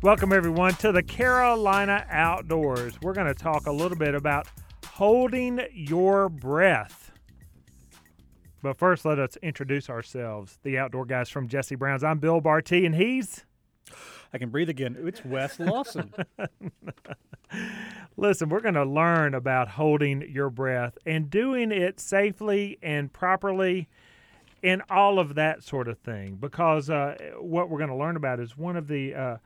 Welcome, everyone, to the Carolina Outdoors. We're going to talk a little bit about holding your breath. But first, let us introduce ourselves, the outdoor guys from Jesse Brown's. I'm Bill Barty, and he's. I can breathe again. It's Wes Lawson. Listen, we're going to learn about holding your breath and doing it safely and properly and all of that sort of thing because uh, what we're going to learn about is one of the. Uh,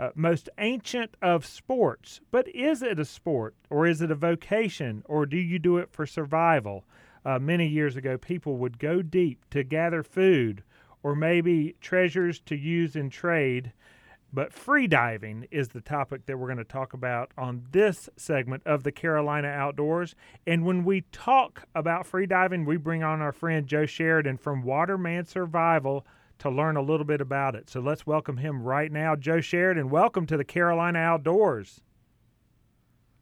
uh, most ancient of sports. But is it a sport or is it a vocation or do you do it for survival? Uh, many years ago, people would go deep to gather food or maybe treasures to use in trade. But free diving is the topic that we're going to talk about on this segment of the Carolina Outdoors. And when we talk about free diving, we bring on our friend Joe Sheridan from Waterman Survival to learn a little bit about it. So let's welcome him right now. Joe Sheridan, welcome to the Carolina Outdoors.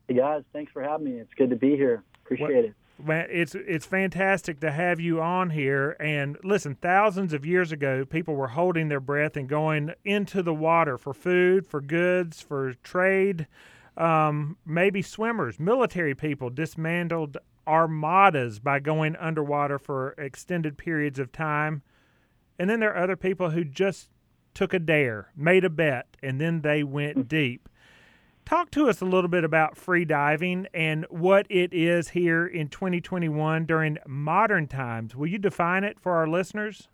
Hey guys, thanks for having me. It's good to be here. Appreciate well, it. Man, it's it's fantastic to have you on here. And listen, thousands of years ago, people were holding their breath and going into the water for food, for goods, for trade. Um, maybe swimmers, military people dismantled armadas by going underwater for extended periods of time. And then there are other people who just took a dare, made a bet, and then they went mm. deep. Talk to us a little bit about free diving and what it is here in 2021 during modern times. Will you define it for our listeners?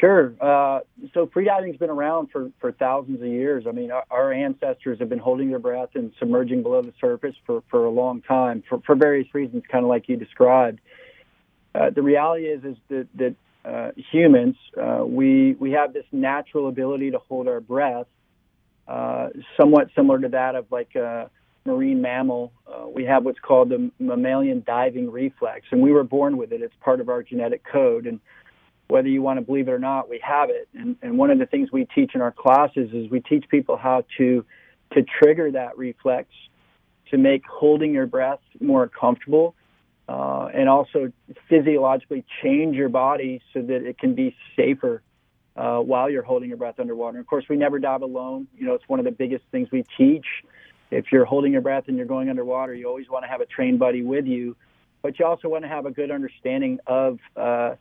Sure. Uh, so freediving's been around for, for thousands of years. I mean, our, our, ancestors have been holding their breath and submerging below the surface for, for a long time for, for various reasons, kind of like you described. Uh, the reality is is that, that uh, humans, uh, we we have this natural ability to hold our breath, uh, somewhat similar to that of like a marine mammal. Uh, we have what's called the mammalian diving reflex, and we were born with it. It's part of our genetic code, and whether you want to believe it or not, we have it. And, and one of the things we teach in our classes is we teach people how to to trigger that reflex to make holding your breath more comfortable uh, and also physiologically change your body so that it can be safer uh, while you're holding your breath underwater. Of course, we never dive alone. You know, it's one of the biggest things we teach. If you're holding your breath and you're going underwater, you always want to have a trained buddy with you, but you also want to have a good understanding of uh,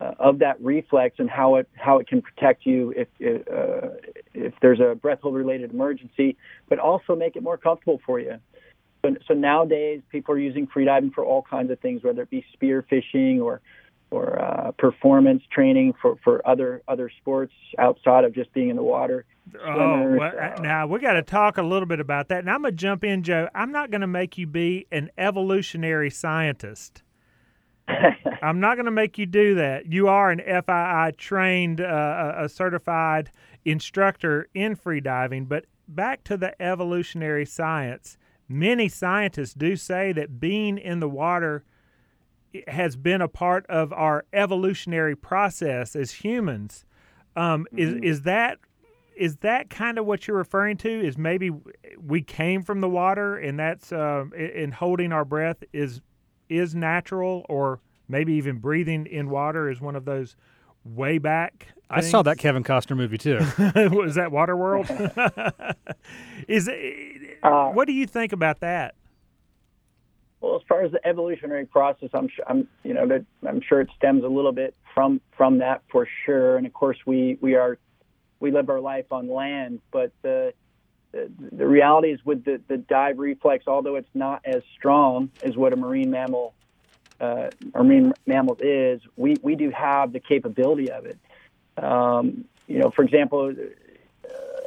of that reflex and how it how it can protect you if uh, if there's a breath hold related emergency, but also make it more comfortable for you. So, so nowadays, people are using freediving for all kinds of things, whether it be spear fishing or or uh, performance training for, for other other sports outside of just being in the water. oh, well, uh, now we got to talk a little bit about that. And I'm gonna jump in, Joe. I'm not going to make you be an evolutionary scientist. I'm not going to make you do that. You are an FII trained, uh, a certified instructor in freediving. But back to the evolutionary science many scientists do say that being in the water has been a part of our evolutionary process as humans. Um, mm-hmm. Is is that is that kind of what you're referring to? Is maybe we came from the water, and that's uh, in holding our breath is is natural, or maybe even breathing in water is one of those way back. I saw that Kevin Costner movie too. Was that Waterworld? is it, uh, what do you think about that? Far as the evolutionary process, I'm sure I'm you know that I'm sure it stems a little bit from from that for sure. And of course, we we are we live our life on land, but the the, the reality is with the, the dive reflex, although it's not as strong as what a marine mammal uh, marine mammal is, we, we do have the capability of it. Um, you know, for example,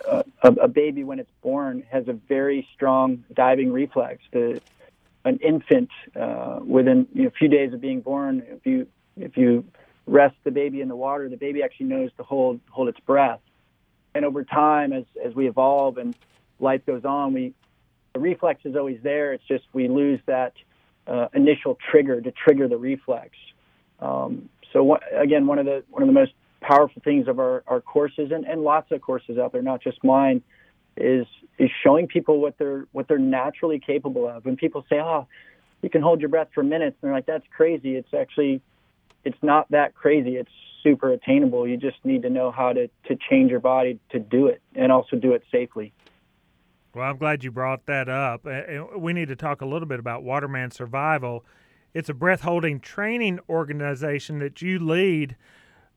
uh, a, a, baby when it's born has a very strong diving reflex. The, an infant uh, within you know, a few days of being born, if you if you rest the baby in the water, the baby actually knows to hold hold its breath. And over time, as as we evolve and life goes on, we the reflex is always there. It's just we lose that uh, initial trigger to trigger the reflex. Um, so again, one of the one of the most powerful things of our, our courses and, and lots of courses out there, not just mine, is is showing people what they're what they're naturally capable of. When people say, "Oh, you can hold your breath for minutes," and they're like, "That's crazy." It's actually it's not that crazy. It's super attainable. You just need to know how to to change your body to do it, and also do it safely. Well, I'm glad you brought that up. We need to talk a little bit about Waterman Survival. It's a breath holding training organization that you lead,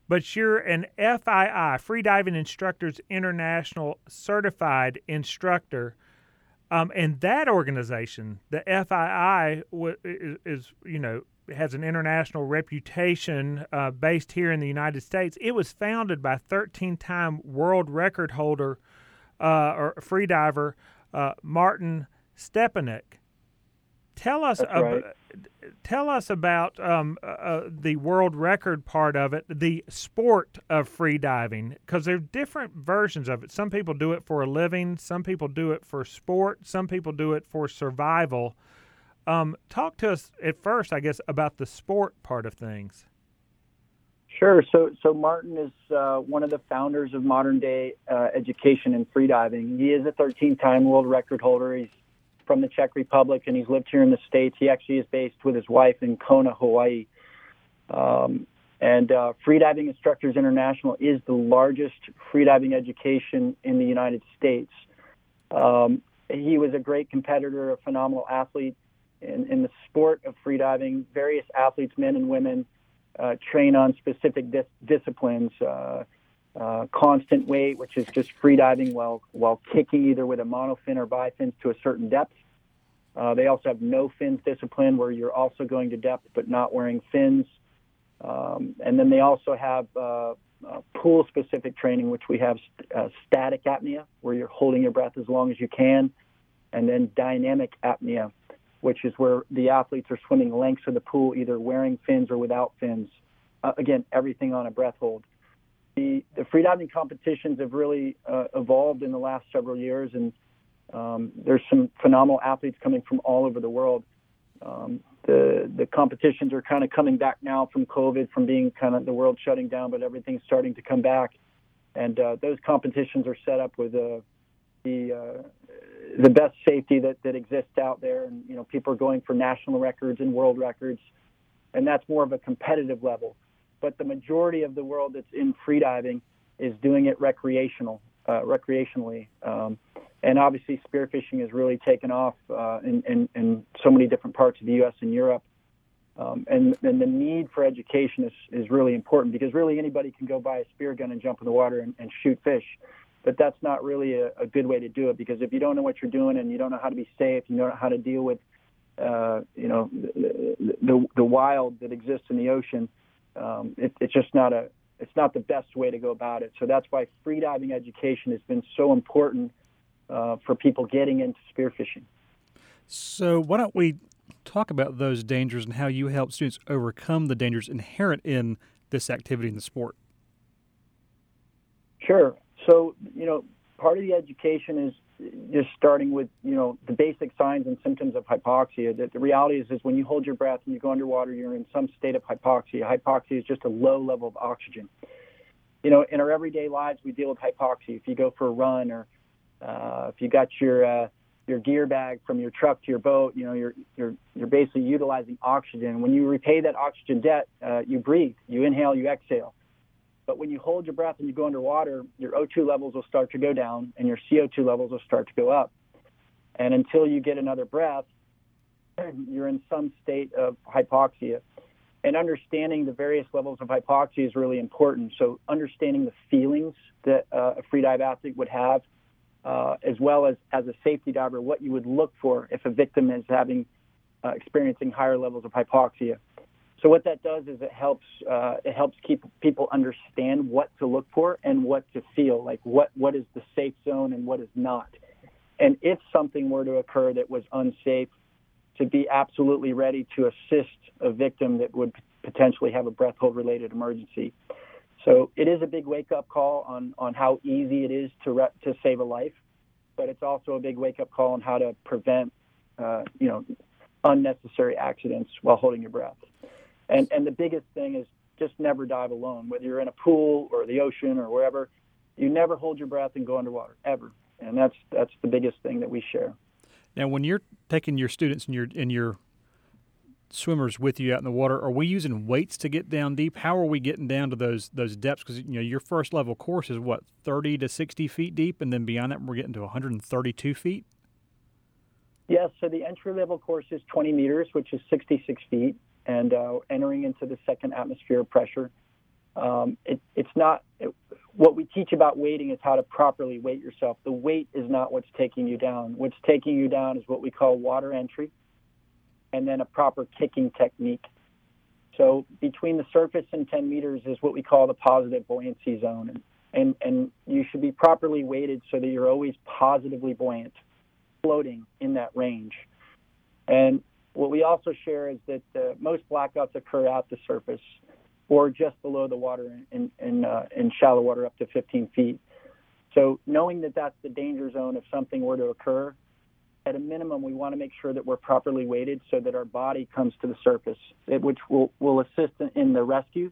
but you're an FII, Freediving Instructors International certified instructor. Um, and that organization, the FII, is, is, you know has an international reputation uh, based here in the United States. It was founded by 13-time world record holder uh, or freediver uh, Martin Stepanek. Tell us right. tell us about um, uh, uh, the world record part of it, the sport of free diving, because there are different versions of it. Some people do it for a living, some people do it for sport, some people do it for survival. Um, talk to us at first, I guess, about the sport part of things. Sure. So, so Martin is uh, one of the founders of modern day uh, education in freediving. He is a 13-time world record holder. He's from the Czech Republic, and he's lived here in the states. He actually is based with his wife in Kona, Hawaii. Um, and uh, Freediving Instructors International is the largest freediving education in the United States. Um, he was a great competitor, a phenomenal athlete in, in the sport of freediving. Various athletes, men and women, uh, train on specific dis- disciplines. Uh, uh, constant weight, which is just freediving while while kicking either with a monofin or bifins to a certain depth. Uh, they also have no fins discipline, where you're also going to depth but not wearing fins. Um, and then they also have uh, uh pool specific training, which we have st- uh, static apnea, where you're holding your breath as long as you can, and then dynamic apnea, which is where the athletes are swimming lengths of the pool, either wearing fins or without fins. Uh, again, everything on a breath hold. The, the freediving competitions have really uh, evolved in the last several years, and um, there's some phenomenal athletes coming from all over the world. Um, the the competitions are kind of coming back now from COVID, from being kind of the world shutting down, but everything's starting to come back, and uh, those competitions are set up with uh, the uh, the best safety that, that exists out there. And, you know, people are going for national records and world records, and that's more of a competitive level. But the majority of the world that's in freediving is doing it recreational, uh, recreationally. Um, and obviously, spearfishing has really taken off uh, in, in, in, so many different parts of the U.S. and Europe. Um, and, and the need for education is, is really important because really anybody can go buy a spear gun and jump in the water and, and shoot fish but that's not really a, a, good way to do it because if you don't know what you're doing and you don't know how to be safe, you don't know how to deal with, uh, you know, the, the, the wild that exists in the ocean, um, it, it's just not a it's not the best way to go about it. So that's why freediving education has been so important uh, for people getting into spearfishing. So why don't we talk about those dangers and how you help students overcome the dangers inherent in this activity in the sport? Sure. So, you know, part of the education is just starting with, you know, the basic signs and symptoms of hypoxia. That the reality is, is when you hold your breath and you go underwater, you're in some state of hypoxia. Hypoxia is just a low level of oxygen. You know, in our everyday lives, we deal with hypoxia. If you go for a run or uh, if you got your uh, your gear bag from your truck to your boat, you know, you're you're you're basically utilizing oxygen. When you repay that oxygen debt, uh, you breathe, you inhale, you exhale. But when you hold your breath and you go underwater, your O2 levels will start to go down and your CO2 levels will start to go up. And until you get another breath, you're in some state of hypoxia. And understanding the various levels of hypoxia is really important. So, understanding the feelings that uh, a free dive athlete would have, uh, as well as as a safety diver, what you would look for if a victim is having uh, experiencing higher levels of hypoxia. So what that does is it helps uh, it helps keep people understand what to look for and what to feel like what what is the safe zone and what is not. And if something were to occur that was unsafe, to be absolutely ready to assist a victim that would potentially have a breath hold related emergency. So it is a big wake up call on on how easy it is to re- to save a life, but it's also a big wake up call on how to prevent uh, you know unnecessary accidents while holding your breath. And and the biggest thing is just never dive alone, whether you're in a pool or the ocean or wherever. You never hold your breath and go underwater ever, and that's that's the biggest thing that we share. Now, when you're taking your students and you're and you're swimmers with you out in the water, are we using weights to get down deep? How are we getting down to those those depths? Because you know your first level course is what thirty to sixty feet deep, and then beyond that we're getting to one hundred and thirty two feet. Yes, so the entry level course is 20 meters, which is 66 feet, and uh, entering into the second atmosphere of pressure. Um, it, it's not it, what we teach about weighting is how to properly weight yourself. The weight is not what's taking you down. What's taking you down is what we call water entry, and then a proper kicking technique. So between the surface and 10 meters is what we call the positive buoyancy zone, and and, and you should be properly weighted so that you're always positively buoyant, floating in that range. And what we also share is that uh, most blackouts occur at the surface or just below the water in, in, uh, in shallow water up to 15 feet. So knowing that that's the danger zone if something were to occur, at a minimum, we want to make sure that we're properly weighted so that our body comes to the surface, which will, will assist in the rescue.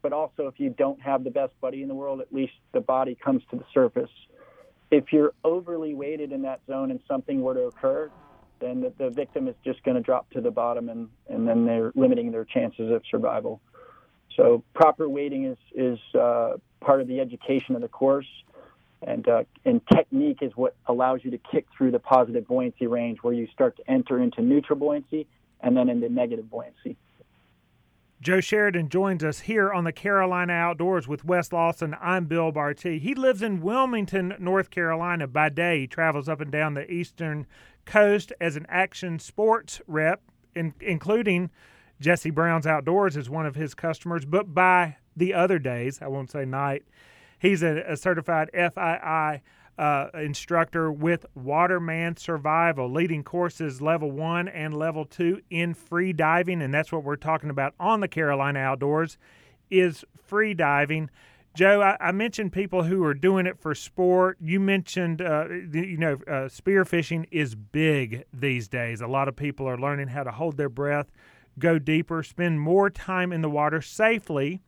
But also, if you don't have the best buddy in the world, at least the body comes to the surface. If you're overly weighted in that zone and something were to occur, then the, the victim is just going to drop to the bottom and, and then they're limiting their chances of survival. So proper weighting is is uh, part of the education of the course, and uh, and technique is what allows you to kick through the positive buoyancy range, where you start to enter into neutral buoyancy and then into negative buoyancy. Joe Sheridan joins us here on the Carolina Outdoors with Wes Lawson. I'm Bill Barty. He lives in Wilmington, North Carolina by day. He travels up and down the eastern coast as an action sports rep, in, including Jesse Brown's Outdoors as one of his customers, but by the other days, I won't say night, he's a, a certified FII uh, instructor with Waterman Survival, leading courses level one and level two in free diving, and that's what we're talking about on the Carolina Outdoors is free diving. Joe, I, I, mentioned people who are doing it for sport. You mentioned, uh, you know, uh, spearfishing is big these days. A lot of people are learning how to hold their breath go deeper, spend more time in the water safely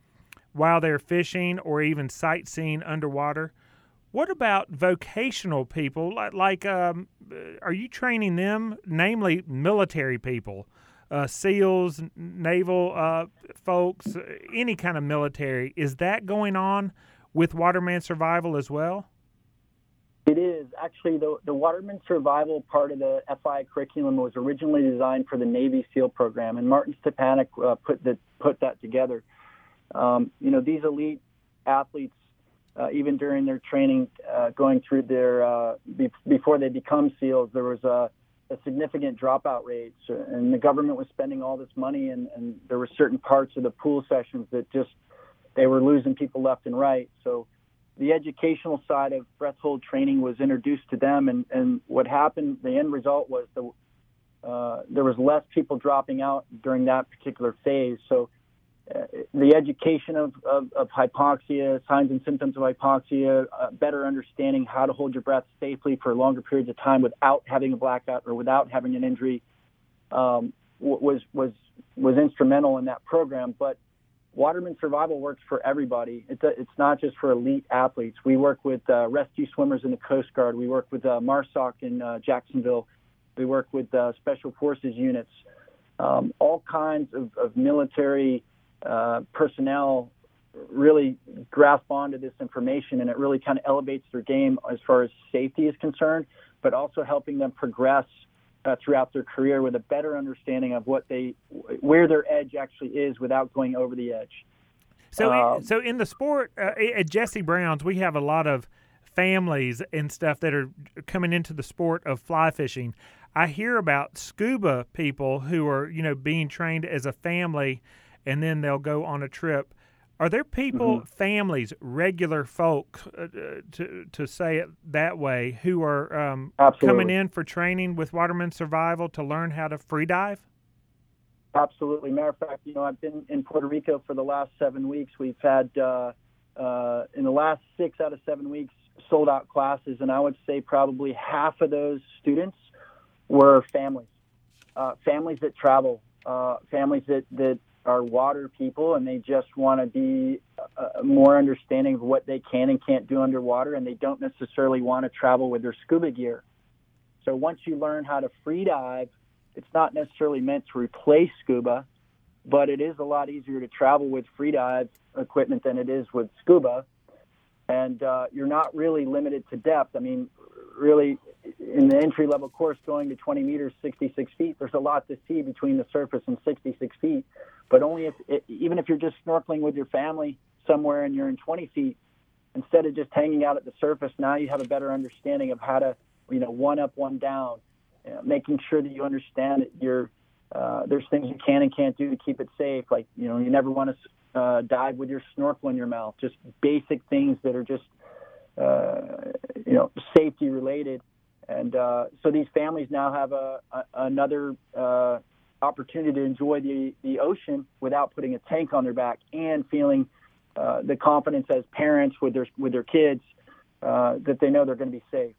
while they're fishing or even sightseeing underwater. What about vocational people? Like, like um, uh, are you training them, namely military people, uh, SEALs, naval uh, folks, any kind of military? Is that going on with Waterman Survival as well? It is actually the the Waterman Survival part of the FI curriculum was originally designed for the Navy SEAL program, and Martin Stepanek uh, put that put that together. Um, you know, these elite athletes, uh, even during their training, uh, going through their uh, be- before they become SEALs, there was a, a significant dropout rate, so, and the government was spending all this money, and, and there were certain parts of the pool sessions that just they were losing people left and right. So the educational side of breath hold training was introduced to them, and, and what happened, the end result was the, uh, there was less people dropping out during that particular phase. So the education of, of, of, hypoxia, signs and symptoms of hypoxia, uh, better understanding how to hold your breath safely for longer periods of time without having a blackout or without having an injury um, was was was instrumental in that program. But Waterman Survival works for everybody. It's, a, it's not just for elite athletes. We work with uh, rescue swimmers in the Coast Guard. We work with uh, MARSOC in uh, Jacksonville. We work with uh, Special Forces units. Um, all kinds of, of military uh, personnel really grasp onto this information, and it really kind of elevates their game as far as safety is concerned, but also helping them progress uh, throughout their career with a better understanding of what they where their edge actually is without going over the edge. So, um, so in the sport uh, at Jesse Brown's, we have a lot of families and stuff that are coming into the sport of fly fishing. I hear about scuba people who are, you know, being trained as a family, and then they'll go on a trip. Are there people, mm-hmm. families, regular folk, uh, uh, to to say it that way, who are um, coming in for training with Waterman Survival to learn how to free dive? Absolutely. Matter of fact, you know, I've been in Puerto Rico for the last seven weeks. We've had uh, uh, in the last six out of seven weeks sold out classes, and I would say probably half of those students were families, uh, families that travel, uh, families that that are water people and they just want to be uh, more understanding of what they can and can't do underwater and they don't necessarily want to travel with their scuba gear. So once you learn how to free dive It's not necessarily meant to replace scuba, but it is a lot easier to travel with free dive equipment than it is with scuba. And uh, you're not really limited to depth. I mean, really, in the entry level course going to 20 meters, 66 feet, there's a lot to see between the surface and 66 feet. But only if, it, even if you're just snorkeling with your family somewhere and you're in 20 feet, instead of just hanging out at the surface, now you have a better understanding of how to, you know, one up, one down, you know, making sure that you understand that you're, uh, there's things you can and can't do to keep it safe. Like, you know, you never want to uh, dive with your snorkel in your mouth. Just basic things that are just, uh, you know, safety related. And uh, so these families now have a, a another uh, opportunity to enjoy the, the ocean without putting a tank on their back and feeling uh, the confidence as parents with their with their kids uh, that they know they're going to be safe.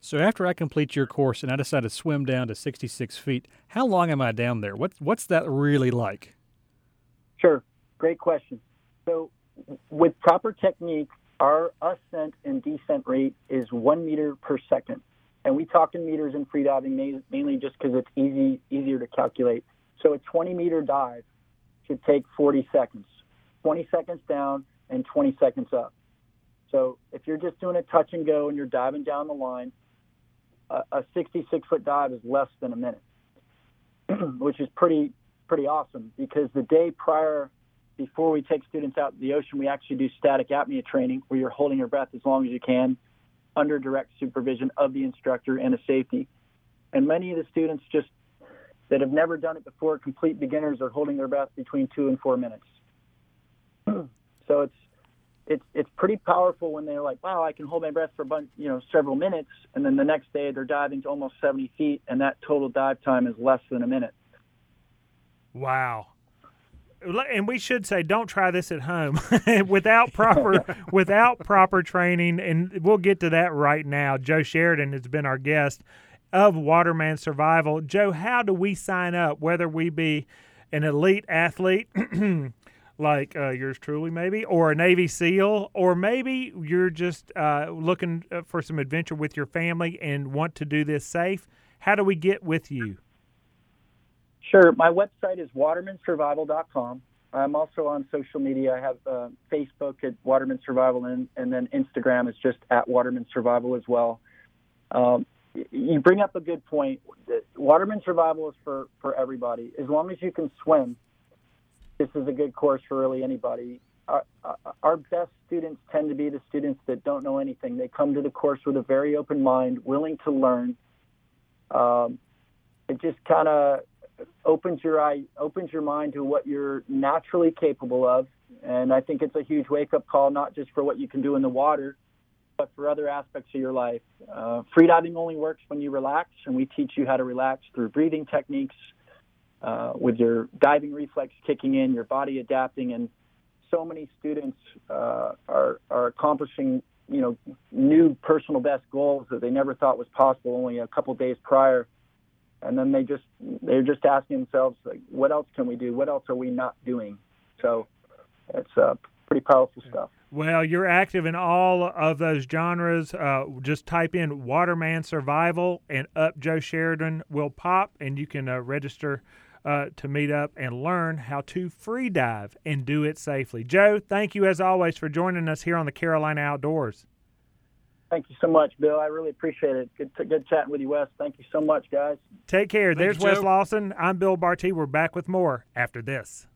So after I complete your course and I decide to swim down to 66 feet, how long am I down there? What what's that really like? Sure, great question. So with proper technique, our ascent and descent rate is one meter per second. And we talk in meters in freediving mainly just because it's easy, easier to calculate. So a 20 meter dive should take 40 seconds, 20 seconds down and 20 seconds up. So if you're just doing a touch and go and you're diving down the line, a, a 66 foot dive is less than a minute, which is pretty pretty awesome because the day prior before we take students out to the ocean, we actually do static apnea training where you're holding your breath as long as you can under direct supervision of the instructor and a safety. And many of the students just that have never done it before, complete beginners, are holding their breath between two and four minutes. so it's it's it's pretty powerful when they're like, wow, I can hold my breath for a bunch, you know several minutes, and then the next day they're diving to almost 70 feet, and that total dive time is less than a minute. Wow and we should say don't try this at home. Without proper without proper training and we'll get to that right now. Joe sheridan has been our guest of waterman survival. Joe how do we sign up whether we be an elite athlete like uh, yours truly maybe or a navy seal or maybe you're just uh, looking uh, for some adventure with your family and want to do this safe? How do we get with you Sure. My website is watermansurvival.com. I'm also on social media. I have uh, Facebook at Waterman Survival, and, and then Instagram is just at Waterman Survival as well. Um, you bring up a good point. Waterman Survival is for, for everybody. As long as you can swim, this is a good course for really anybody. Our, our best students tend to be the students that don't know anything. They come to the course with a very open mind, willing to learn. Um, it just kind of opens your eye, opens your mind to what you're naturally capable of. And I think it's a huge wake up call, not just for what you can do in the water, but for other aspects of your life. Uh, freediving only works when you relax, and we teach you how to relax through breathing techniques, uh, with your diving reflex kicking in, your body adapting, and so many students uh, are are accomplishing you know new personal best goals that they never thought was possible only a couple days prior and then they just they're just asking themselves like, what else can we do? What else are we not doing? So it's uh, pretty powerful stuff. Well, you're active in all of those genres. Uh, just type in Waterman Survival and up Joe Sheridan will pop, and you can uh, register uh, to meet up and learn how to free dive and do it safely. Joe, thank you as always for joining us here on the Carolina Outdoors. Thank you so much, Bill. I really appreciate it. Good, good chatting with you, Wes. Thank you so much, guys. Take care. Thank There's Wes Lawson. I'm Bill Barty. We're back with more after this.